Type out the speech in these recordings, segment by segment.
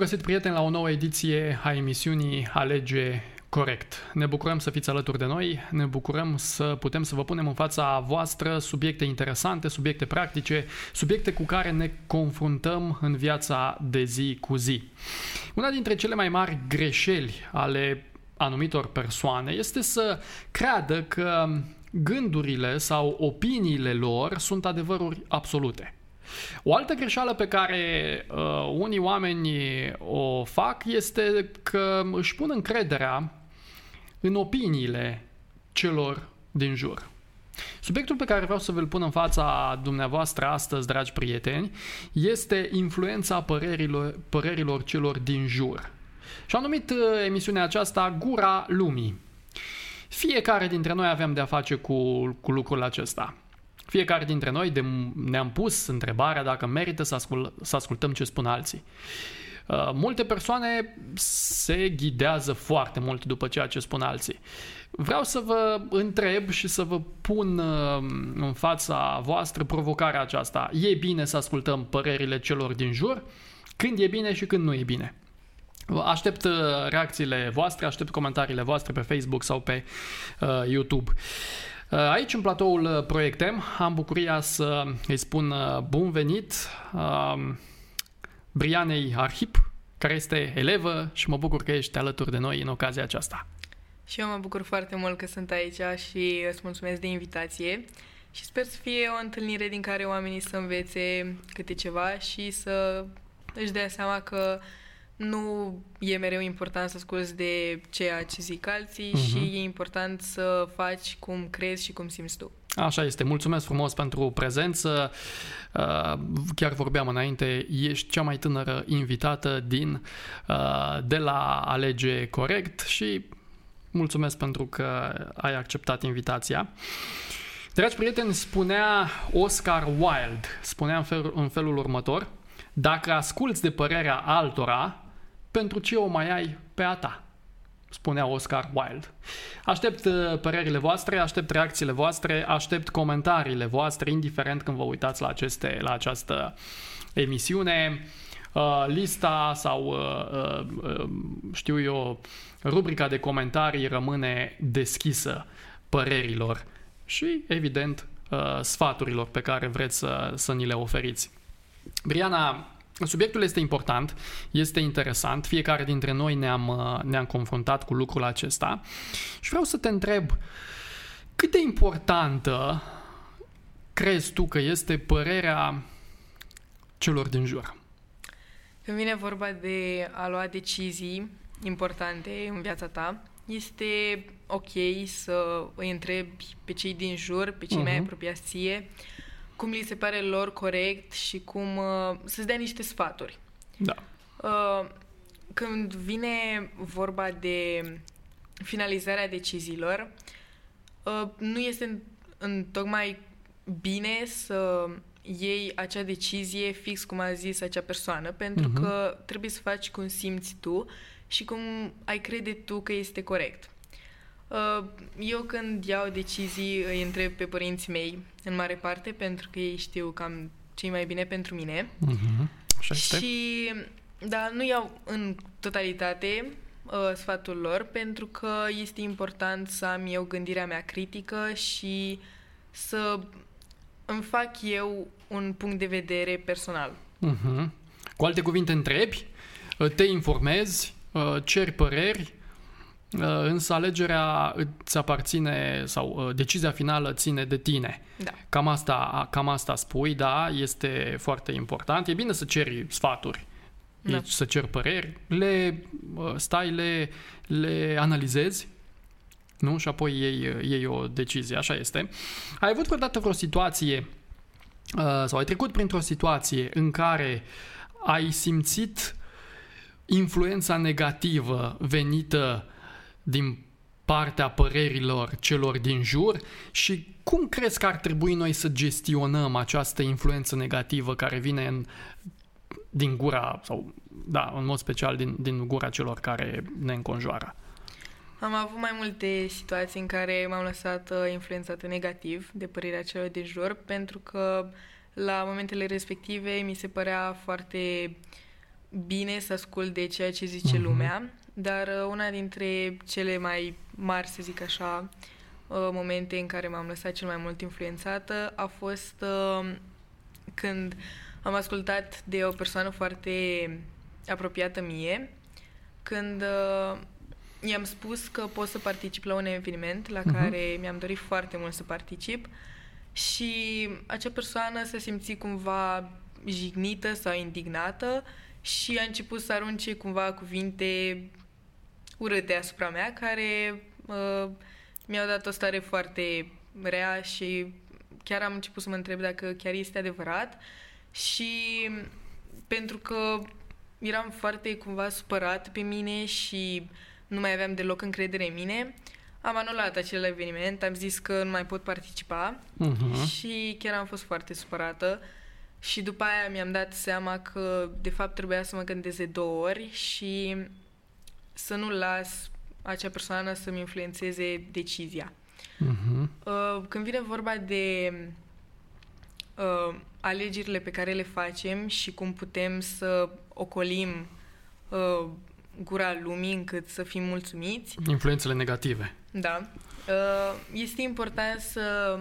Bun găsit, prieteni, la o nouă ediție a emisiunii Alege Corect. Ne bucurăm să fiți alături de noi, ne bucurăm să putem să vă punem în fața voastră subiecte interesante, subiecte practice, subiecte cu care ne confruntăm în viața de zi cu zi. Una dintre cele mai mari greșeli ale anumitor persoane este să creadă că gândurile sau opiniile lor sunt adevăruri absolute. O altă greșeală pe care uh, unii oameni o fac este că își pun încrederea în opiniile celor din jur. Subiectul pe care vreau să vi-l pun în fața dumneavoastră astăzi, dragi prieteni, este influența părerilor, părerilor celor din jur. Și am numit uh, emisiunea aceasta Gura Lumii. Fiecare dintre noi avem de-a face cu, cu lucrul acesta. Fiecare dintre noi de, ne-am pus întrebarea dacă merită să, ascult, să ascultăm ce spun alții. Uh, multe persoane se ghidează foarte mult după ceea ce spun alții. Vreau să vă întreb și să vă pun uh, în fața voastră provocarea aceasta. E bine să ascultăm părerile celor din jur? Când e bine și când nu e bine? Aștept uh, reacțiile voastre, aștept comentariile voastre pe Facebook sau pe uh, YouTube. Uh, aici, în platoul uh, Proiectem, am bucuria să îi spun uh, bun venit uh, Brianei Arhip, care este elevă și mă bucur că ești alături de noi în ocazia aceasta. Și eu mă bucur foarte mult că sunt aici și îți mulțumesc de invitație și sper să fie o întâlnire din care oamenii să învețe câte ceva și să își dea seama că nu e mereu important să asculți de ceea ce zic alții uh-huh. și e important să faci cum crezi și cum simți tu. Așa este. Mulțumesc frumos pentru prezență. Uh, chiar vorbeam înainte, ești cea mai tânără invitată din uh, de la Alege Corect și mulțumesc pentru că ai acceptat invitația. Dragi prieteni, spunea Oscar Wilde, spunea în, fel, în felul următor, dacă asculți de părerea altora, pentru ce o mai ai pe a ta? spunea Oscar Wilde. Aștept uh, părerile voastre, aștept reacțiile voastre, aștept comentariile voastre, indiferent când vă uitați la, aceste, la această emisiune. Uh, lista sau, uh, știu eu, rubrica de comentarii rămâne deschisă părerilor și, evident, sfaturilor pe care vreți să, să ni le oferiți. Briana, Subiectul este important, este interesant, fiecare dintre noi ne-am, uh, ne-am confruntat cu lucrul acesta și vreau să te întreb cât de importantă crezi tu că este părerea celor din jur? Când vine vorba de a lua decizii importante în viața ta, este ok să îi întrebi pe cei din jur, pe cei uh-huh. mai mhm. apropiați ție, cum li se pare lor corect și cum uh, să-ți dea niște sfaturi. Da. Uh, când vine vorba de finalizarea deciziilor, uh, nu este în, în tocmai bine să iei acea decizie fix cum a zis acea persoană, pentru uh-huh. că trebuie să faci cum simți tu și cum ai crede tu că este corect. Uh, eu când iau decizii îi întreb pe părinții mei în mare parte pentru că ei știu cam ce mai bine pentru mine. Uh-huh. Așa este. Și da, nu iau în totalitate uh, sfatul lor pentru că este important să am eu gândirea mea critică și să îmi fac eu un punct de vedere personal. Uh-huh. Cu alte cuvinte, întrebi, uh, te informezi, uh, ceri păreri, Uh, însă alegerea îți aparține sau uh, decizia finală ține de tine. Da. Cam asta, cam asta spui, da, este foarte important. E bine să ceri sfaturi, da. să ceri păreri, le uh, stai, le, le analizezi, nu? Și apoi iei, iei o decizie, așa este. Ai avut vreodată vreo situație sau ai trecut printr-o situație în care ai simțit influența negativă venită din partea părerilor celor din jur și cum crezi că ar trebui noi să gestionăm această influență negativă care vine în, din gura, sau da, în mod special din, din gura celor care ne înconjoară? Am avut mai multe situații în care m-am lăsat uh, influențată negativ de părerea celor din jur, pentru că la momentele respective mi se părea foarte bine să ascult de ceea ce zice uh-huh. lumea, dar uh, una dintre cele mai mari, să zic așa, uh, momente în care m-am lăsat cel mai mult influențată a fost uh, când am ascultat de o persoană foarte apropiată mie, când i-am spus că pot să particip la un eveniment la uh-huh. care mi-am dorit foarte mult să particip și acea persoană se simți cumva jignită sau indignată și a început să arunce cumva cuvinte urâte asupra mea, care uh, mi-au dat o stare foarte rea și chiar am început să mă întreb dacă chiar este adevărat și pentru că eram foarte cumva supărat pe mine și nu mai aveam deloc încredere în mine, am anulat acel eveniment, am zis că nu mai pot participa uh-huh. și chiar am fost foarte supărată și după aia mi-am dat seama că de fapt trebuia să mă gândesc de două ori și să nu las acea persoană să-mi influențeze decizia. Uh-huh. Când vine vorba de uh, alegerile pe care le facem și cum putem să ocolim uh, gura lumii încât să fim mulțumiți. Influențele negative. Da. Uh, este important să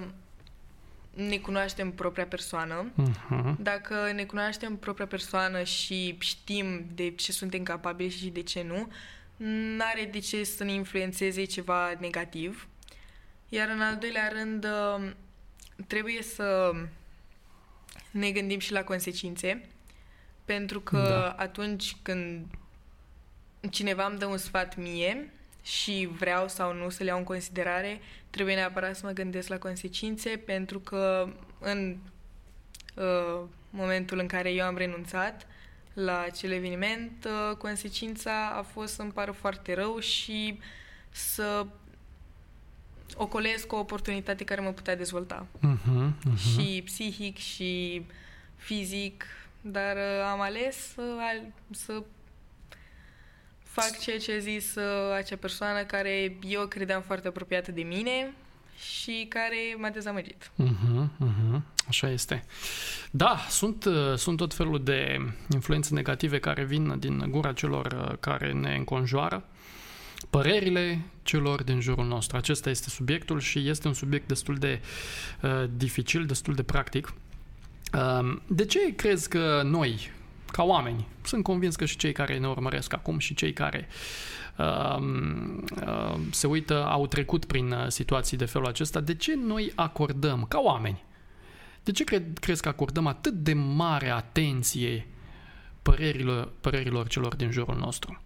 ne cunoaștem propria persoană. Uh-huh. Dacă ne cunoaștem propria persoană și știm de ce suntem capabili și de ce nu, n-are de ce să ne influențeze ceva negativ. Iar în al doilea rând, uh, trebuie să ne gândim și la consecințe, pentru că da. atunci când cineva îmi dă un sfat mie și vreau sau nu să le iau în considerare, trebuie neapărat să mă gândesc la consecințe, pentru că în uh, momentul în care eu am renunțat la acel eveniment, uh, consecința a fost să-mi pară foarte rău și să ocolesc o oportunitate care mă putea dezvolta. Uh-huh, uh-huh. Și psihic și fizic, dar uh, am ales uh, să fac ceea ce a zis uh, acea persoană care eu credeam foarte apropiată de mine și care m-a dezamăgit. Uh-huh, uh-huh. Așa este. Da, sunt, uh, sunt tot felul de influențe negative care vin din gura celor uh, care ne înconjoară, părerile celor din jurul nostru. Acesta este subiectul și este un subiect destul de uh, dificil, destul de practic. Uh, de ce crezi că noi, ca oameni. Sunt convins că și cei care ne urmăresc acum și cei care uh, uh, se uită au trecut prin uh, situații de felul acesta. De ce noi acordăm, ca oameni, de ce cred, crezi că acordăm atât de mare atenție părerilor, părerilor celor din jurul nostru?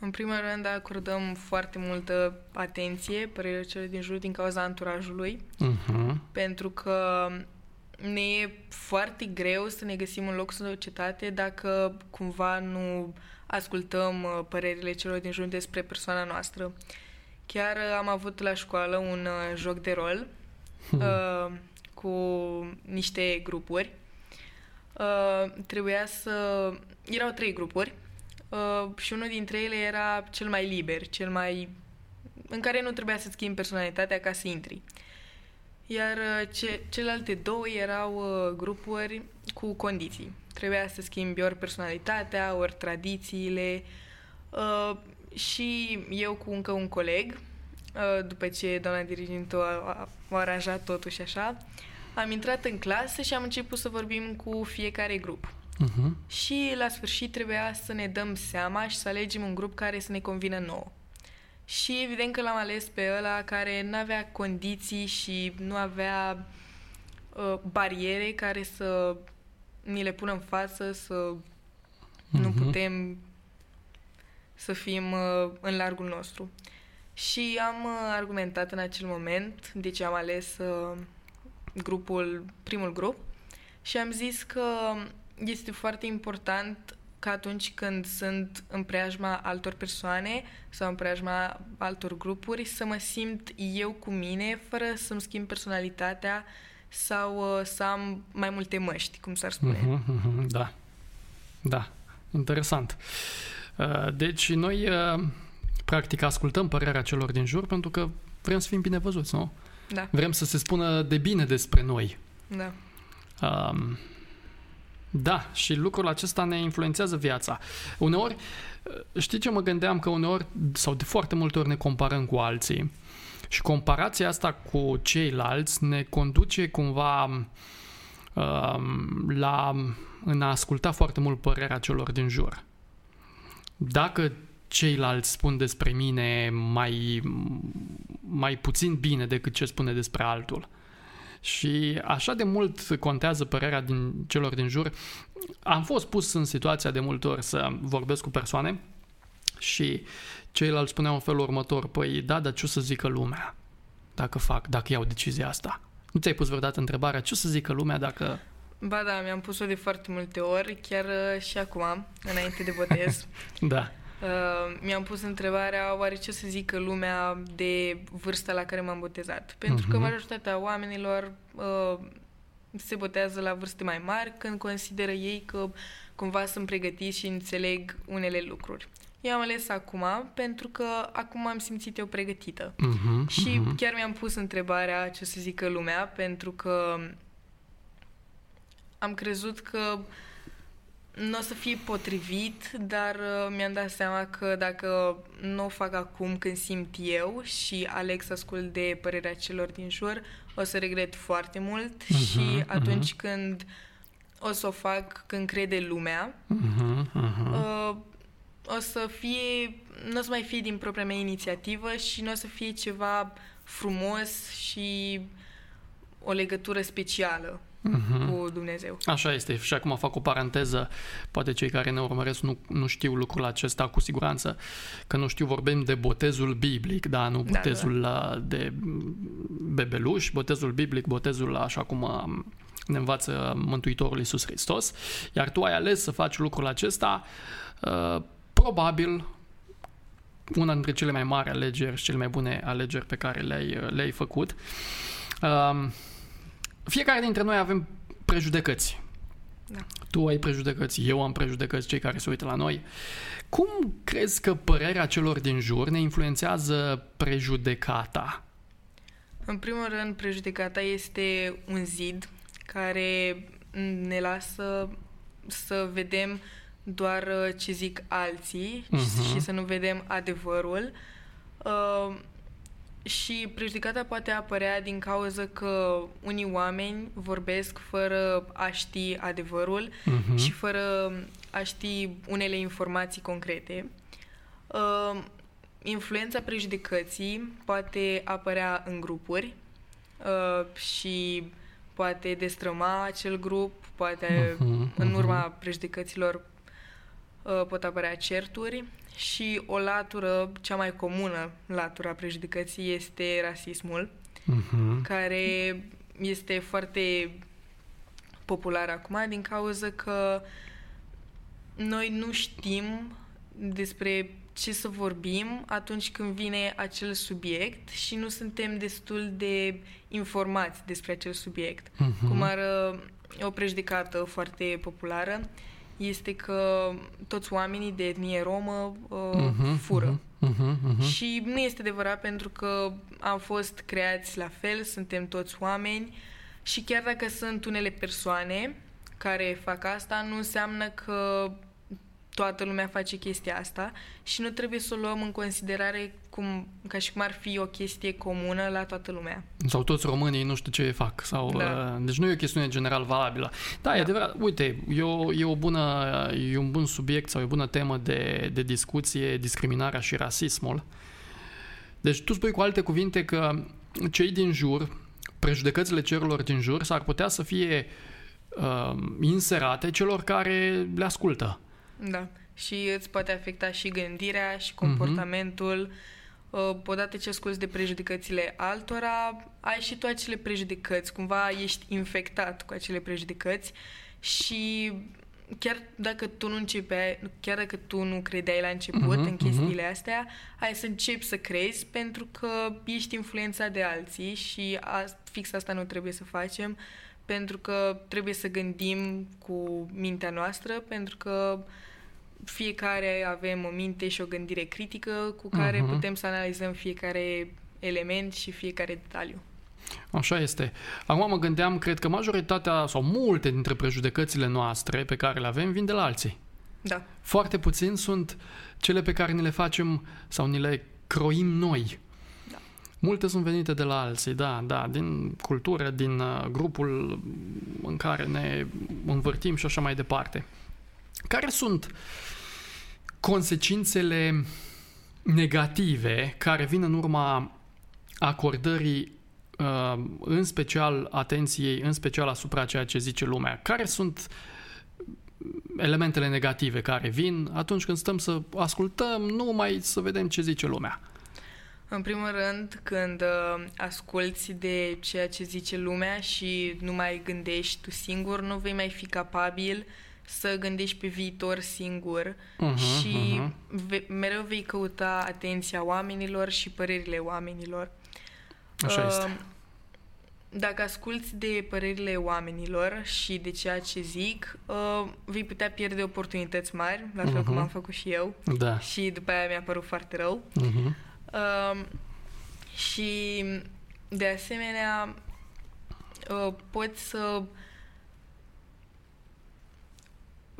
În primul rând acordăm foarte multă atenție părerilor celor din jur din cauza anturajului, uh-huh. pentru că ne e foarte greu să ne găsim un loc în societate dacă cumva nu ascultăm uh, părerile celor din jur despre persoana noastră. Chiar uh, am avut la școală un uh, joc de rol hmm. uh, cu niște grupuri. Uh, trebuia să... Erau trei grupuri uh, și unul dintre ele era cel mai liber, cel mai... în care nu trebuia să schimbi personalitatea ca să intri. Uh, iar uh, ce, celelalte două erau uh, grupuri cu condiții. Trebuia să schimbi ori personalitatea, ori tradițiile. Uh, și eu cu încă un coleg, uh, după ce doamna dirigintă a, a, a aranjat totul și așa, am intrat în clasă și am început să vorbim cu fiecare grup. Uh-huh. Și la sfârșit trebuia să ne dăm seama și să alegem un grup care să ne convină nouă. Și evident că l-am ales pe ăla care nu avea condiții și nu avea uh, bariere care să ni le pună în față, să uh-huh. nu mhm. putem să fim uh, în largul nostru. Și am uh, argumentat în acel moment de ce am ales uh, grupul, primul grup și am zis că este foarte important că atunci când sunt în preajma altor persoane sau în preajma altor grupuri, să mă simt eu cu mine, fără să-mi schimb personalitatea sau uh, să am mai multe măști, cum s-ar spune. Uh-huh, uh-huh, da, da, interesant. Uh, deci noi, uh, practic, ascultăm părerea celor din jur pentru că vrem să fim bine văzuți, nu? Da. Vrem să se spună de bine despre noi. Da. Um, Da, și lucrul acesta ne influențează viața. Uneori, știi ce mă gândeam? Că uneori, sau de foarte multe ori ne comparăm cu alții și comparația asta cu ceilalți ne conduce cumva um, la în a asculta foarte mult părerea celor din jur. Dacă ceilalți spun despre mine mai, mai puțin bine decât ce spune despre altul, și așa de mult contează părerea din celor din jur. Am fost pus în situația de multe ori să vorbesc cu persoane și ceilalți spuneau în felul următor, păi da, dar ce o să zică lumea dacă fac, dacă iau decizia asta? Nu ți-ai pus vreodată întrebarea ce o să zică lumea dacă... Ba da, mi-am pus-o de foarte multe ori, chiar uh, și acum, înainte de botez. da. Uh, mi-am pus întrebarea oare ce să zică lumea de vârsta la care m-am botezat. Pentru uh-huh. că mhm. majoritatea oamenilor uh, se botează la vârste mai mari când consideră ei că cumva sunt pregătiți și înțeleg unele lucruri. Eu am ales acum pentru că acum am simțit eu pregătită. Uh-huh, și uh-huh. chiar mi-am pus întrebarea ce să zică lumea pentru că am crezut că uh, nu o să fie potrivit, dar uh, mi-am dat seama că dacă nu o fac acum când simt eu și aleg să ascult de părerea celor din jur, o să regret foarte mult uh-huh, și atunci uh-huh. când o să o fac când crede lumea, uh-huh, uh-huh. Uh, o să fie, nu o să mai fie din propria mea inițiativă și nu o să fie ceva frumos și o legătură specială uh-huh. cu Dumnezeu. Așa este. Și acum fac o paranteză. Poate cei care ne urmăresc nu, nu știu lucrul acesta cu siguranță. Că nu știu, vorbim de botezul biblic, da? Nu botezul da, da. de bebeluș, botezul biblic, botezul așa cum um, ne învață Mântuitorul Iisus Hristos. Iar tu ai ales să faci lucrul acesta uh, probabil una dintre cele mai mari alegeri și cele mai bune alegeri pe care le-ai, le-ai făcut. Uh, fiecare dintre noi avem prejudecăți. Da. Tu ai prejudecăți, eu am prejudecăți, cei care se uită la noi. Cum crezi că părerea celor din jur ne influențează prejudecata? În primul rând, prejudecata este un zid care ne lasă să vedem doar uh, ce zic alții uh-huh. și să nu vedem adevărul. Uh, și prejudicata poate apărea din cauza că unii oameni vorbesc fără a ști adevărul uh-huh. și fără a ști unele informații concrete. Uh, influența prejudicății poate apărea în grupuri uh, și poate destrăma acel grup, poate uh-huh, în urma prejudicăților uh, pot apărea certuri și o latură, cea mai comună latura prejudicății este rasismul, uh-huh. care este foarte popular acum din cauza că noi nu știm despre ce să vorbim atunci când vine acel subiect și nu suntem destul de informați despre acel subiect. Uh-huh. Cum ar o prejudicată foarte populară este că toți oamenii de etnie romă uh, uh-huh, fură. Uh-huh, uh-huh. Și nu este adevărat pentru că am fost creați la fel, suntem toți oameni și chiar dacă sunt unele persoane care fac asta, nu înseamnă că toată lumea face chestia asta și nu trebuie să o luăm în considerare cum, ca și cum ar fi o chestie comună la toată lumea. Sau toți românii nu știu ce fac. Sau, da. uh, deci nu e o chestiune general valabilă. Da, da. e adevărat. Uite, e, o, e, o bună, e un bun subiect sau e o bună temă de, de discuție, discriminarea și rasismul. Deci tu spui cu alte cuvinte că cei din jur, prejudecățile cerurilor din jur s-ar putea să fie uh, inserate celor care le ascultă. Da. Și îți poate afecta și gândirea și comportamentul. Uh-huh. Odată ce asculti de prejudicățile altora, ai și tu acele prejudicăți. Cumva ești infectat cu acele prejudicăți și chiar dacă tu nu începeai, chiar dacă tu nu credeai la început uh-huh, în chestiile uh-huh. astea, ai să începi să crezi pentru că ești influențat de alții și a, fix asta nu trebuie să facem pentru că trebuie să gândim cu mintea noastră, pentru că fiecare avem o minte și o gândire critică cu care uh-huh. putem să analizăm fiecare element și fiecare detaliu. Așa este. Acum mă gândeam, cred că majoritatea sau multe dintre prejudecățile noastre pe care le avem vin de la alții. Da. Foarte puțin sunt cele pe care ni le facem sau ni le croim noi. Da. Multe sunt venite de la alții, da, da, din cultură, din uh, grupul în care ne învârtim și așa mai departe. Care sunt consecințele negative care vin în urma acordării uh, în special atenției, în special asupra ceea ce zice lumea. Care sunt elementele negative care vin atunci când stăm să ascultăm, numai să vedem ce zice lumea? În primul rând, când uh, asculți de ceea ce zice lumea și nu mai gândești tu singur, nu vei mai fi capabil să gândești pe viitor singur uh-huh, și uh-huh. Ve- mereu vei căuta atenția oamenilor și părerile oamenilor. Așa uh, este. Dacă asculți de părerile oamenilor și de ceea ce zic, uh, vei putea pierde oportunități mari, la fel uh-huh. cum am făcut și eu. Da. Și după aia mi-a părut foarte rău. Uh-huh. Uh, și de asemenea uh, poți să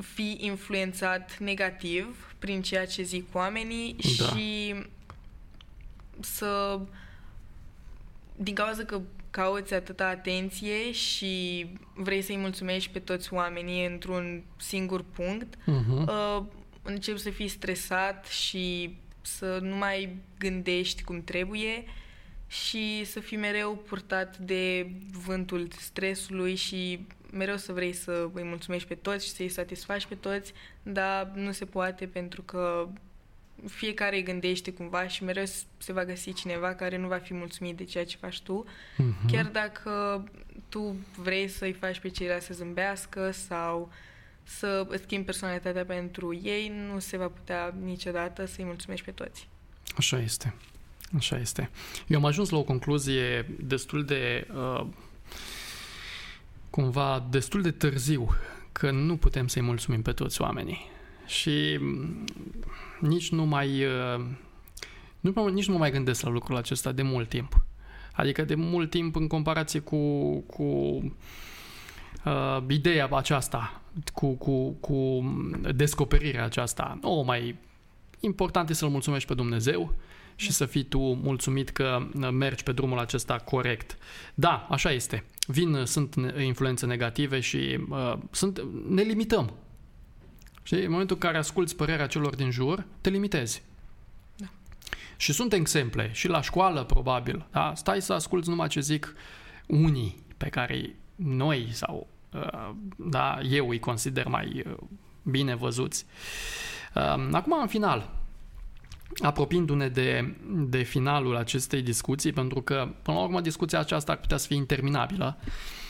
fi influențat negativ prin ceea ce zic oamenii da. și să din cauza că cauți atâta atenție și vrei să-i mulțumești pe toți oamenii într-un singur punct, uh-huh. uh, începi să fii stresat și să nu mai gândești cum trebuie și să fii mereu purtat de vântul stresului și mereu să vrei să îi mulțumești pe toți și să-i satisfaci pe toți, dar nu se poate pentru că fiecare îi gândește cumva și mereu se va găsi cineva care nu va fi mulțumit de ceea ce faci tu, uh-huh. chiar dacă tu vrei să-i faci pe ceilalți să zâmbească sau să îți schimbi personalitatea pentru ei, nu se va putea niciodată să-i mulțumești pe toți. Așa este. Așa este. Eu am ajuns la o concluzie destul de uh, cumva destul de târziu că nu putem să-i mulțumim pe toți oamenii. Și mm, nici nu mai uh, nu, nici nu mai gândesc la lucrul acesta de mult timp. Adică de mult timp în comparație cu, cu uh, ideea aceasta, cu, cu, cu descoperirea aceasta. O, mai important e să-L mulțumești pe Dumnezeu și să fii tu mulțumit că mergi pe drumul acesta corect. Da, așa este. Vin, sunt influențe negative și uh, sunt, ne limităm. Și în momentul în care asculți părerea celor din jur, te limitezi. Da. Și sunt exemple, și la școală probabil. Da? Stai să asculți numai ce zic unii pe care noi sau uh, da, eu îi consider mai uh, bine văzuți. Uh, acum, în final, apropiindu-ne de, de finalul acestei discuții, pentru că, până la urmă, discuția aceasta ar putea să fie interminabilă.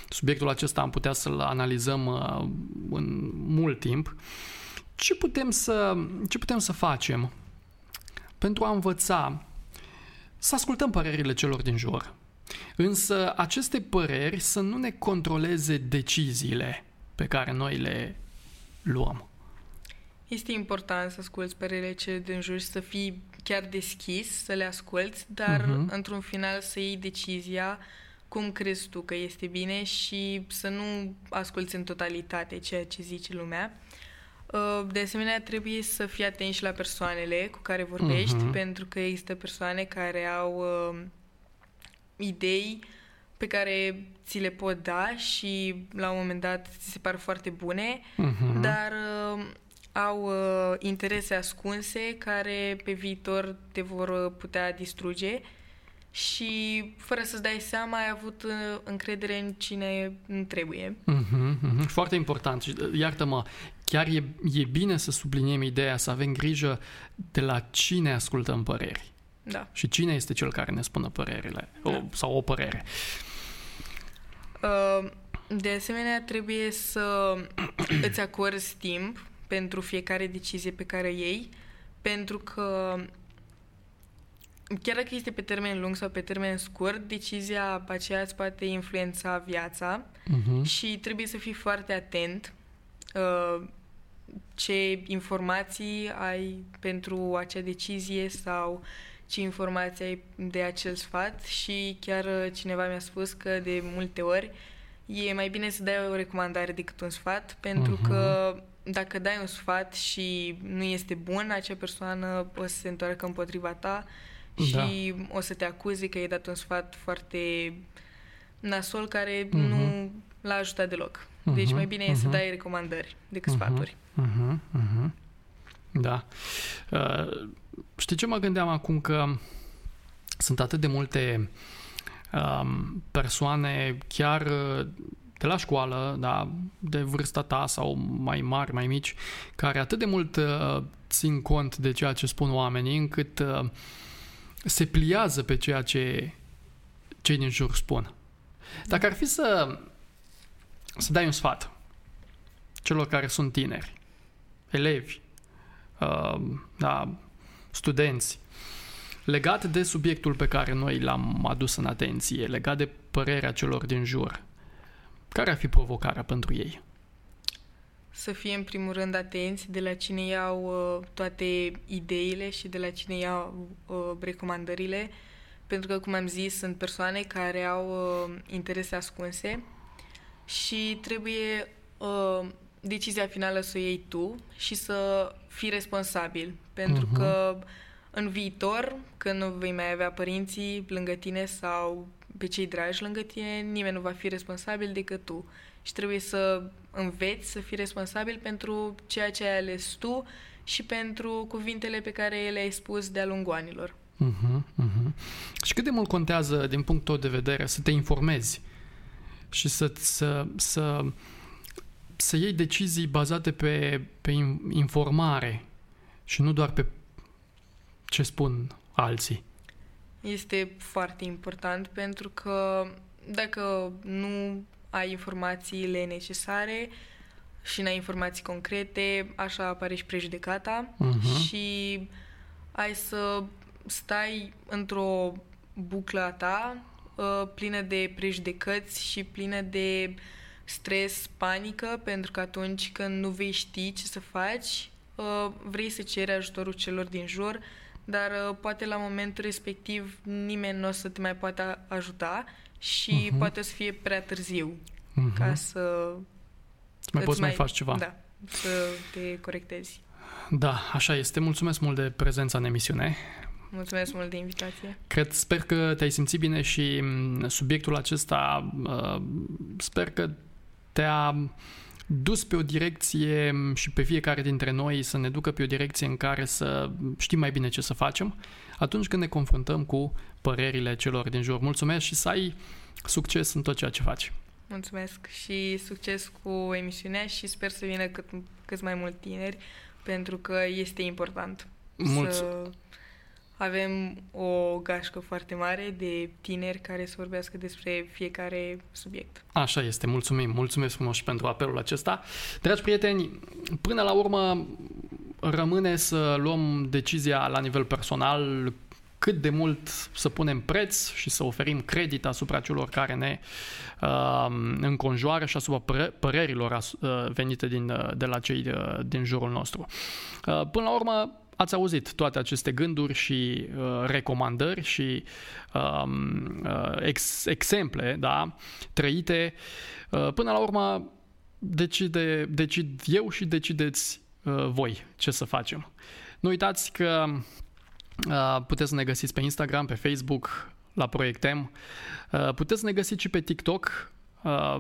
Subiectul acesta am putea să-l analizăm uh, în mult timp. Ce putem să, ce putem să facem pentru a învăța să ascultăm părerile celor din jur? Însă aceste păreri să nu ne controleze deciziile pe care noi le luăm. Este important să asculți părerile ce din jur și să fii chiar deschis să le asculți, dar uh-huh. într-un final să iei decizia cum crezi tu că este bine și să nu asculți în totalitate ceea ce zice lumea. Uh, de asemenea, trebuie să fii atent și la persoanele cu care vorbești, uh-huh. pentru că există persoane care au uh, idei pe care ți le pot da și la un moment dat ți se par foarte bune, uh-huh. dar uh, au uh, interese ascunse care pe viitor te vor uh, putea distruge și fără să-ți dai seama ai avut uh, încredere în cine nu trebuie. Uh-huh, uh-huh. Foarte important. Uh, iartă-mă, chiar e, e bine să subliniem ideea, să avem grijă de la cine ascultăm păreri. Da. Și cine este cel care ne spună părerile da. o, sau o părere. Uh, de asemenea, trebuie să îți acorzi timp pentru fiecare decizie pe care o iei, pentru că chiar dacă este pe termen lung sau pe termen scurt, decizia aceea îți poate influența viața uh-huh. și trebuie să fii foarte atent uh, ce informații ai pentru acea decizie sau ce informații ai de acel sfat și chiar uh, cineva mi-a spus că de multe ori e mai bine să dai o recomandare decât un sfat, pentru uh-huh. că dacă dai un sfat și nu este bun, acea persoană o să se întoarcă împotriva ta și da. o să te acuze că ai dat un sfat foarte nasol care uh-huh. nu l-a ajutat deloc. Uh-huh. Deci mai bine uh-huh. e să dai recomandări decât uh-huh. sfaturi. Uh-huh. Uh-huh. Da. Uh, știi ce mă gândeam acum? Că sunt atât de multe um, persoane chiar uh, de la școală, da, de vârsta ta sau mai mari, mai mici, care atât de mult uh, țin cont de ceea ce spun oamenii, încât uh, se pliază pe ceea ce cei din jur spun. Dacă ar fi să, să dai un sfat celor care sunt tineri, elevi, uh, da, studenți, legat de subiectul pe care noi l-am adus în atenție, legat de părerea celor din jur, care ar fi provocarea pentru ei? Să fie în primul rând atenți de la cine iau uh, toate ideile și de la cine iau uh, recomandările, pentru că, cum am zis, sunt persoane care au uh, interese ascunse și trebuie uh, decizia finală să o iei tu și să fii responsabil, pentru uh-huh. că în viitor, când nu vei mai avea părinții lângă tine sau pe cei dragi lângă tine, nimeni nu va fi responsabil decât tu. Și trebuie să înveți să fii responsabil pentru ceea ce ai ales tu și pentru cuvintele pe care le-ai spus de-a lungul anilor. Uh-huh, uh-huh. Și cât de mult contează, din punctul tău de vedere, să te informezi și să, să, să, să iei decizii bazate pe, pe informare și nu doar pe ce spun alții? Este foarte important pentru că dacă nu ai informațiile necesare și n-ai informații concrete, așa apare și prejudecata uh-huh. și ai să stai într-o buclă a ta uh, plină de prejudecăți și plină de stres, panică, pentru că atunci când nu vei ști ce să faci, uh, vrei să ceri ajutorul celor din jur, dar uh, poate la momentul respectiv nimeni nu o să te mai poate ajuta și uh-huh. poate o să fie prea târziu uh-huh. ca să... Mai poți mai, mai faci ceva. Da, să te corectezi. Da, așa este. Mulțumesc mult de prezența în emisiune. Mulțumesc mult de invitație. Cred, sper că te-ai simțit bine și mm, subiectul acesta uh, sper că te-a dus pe o direcție și pe fiecare dintre noi să ne ducă pe o direcție în care să știm mai bine ce să facem atunci când ne confruntăm cu părerile celor din jur. Mulțumesc și să ai succes în tot ceea ce faci. Mulțumesc și succes cu emisiunea și sper să vină cât, cât mai mulți tineri pentru că este important Mulț- să avem o gașcă foarte mare de tineri care să vorbească despre fiecare subiect. Așa este, mulțumim, mulțumesc frumos și pentru apelul acesta. Dragi prieteni, până la urmă rămâne să luăm decizia la nivel personal cât de mult să punem preț și să oferim credit asupra celor care ne uh, înconjoară și asupra părerilor uh, venite din, uh, de la cei uh, din jurul nostru. Uh, până la urmă, ați auzit toate aceste gânduri și uh, recomandări și um, uh, ex- exemple da, trăite. Uh, până la urmă, decide, decid eu și decideți uh, voi ce să facem. Nu uitați că uh, puteți să ne găsiți pe Instagram, pe Facebook, la Proiectem. Uh, puteți să ne găsiți și pe TikTok, Uh,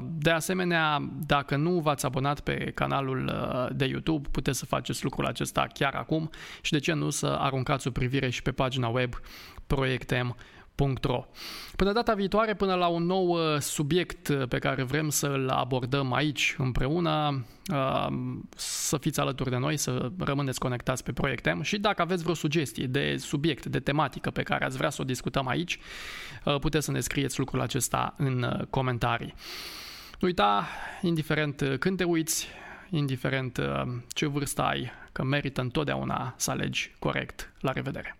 de asemenea, dacă nu v-ați abonat pe canalul uh, de YouTube, puteți să faceți lucrul acesta chiar acum și de ce nu să aruncați o privire și pe pagina web proiectem www.ro. Până data viitoare, până la un nou uh, subiect uh, pe care vrem să-l abordăm aici împreună, uh, să fiți alături de noi, să rămâneți conectați pe Proiectem și dacă aveți vreo sugestie de subiect, de tematică pe care ați vrea să o discutăm aici, puteți să ne scrieți lucrul acesta în comentarii. Nu uita, indiferent când te uiți, indiferent ce vârstă ai, că merită întotdeauna să alegi corect. La revedere!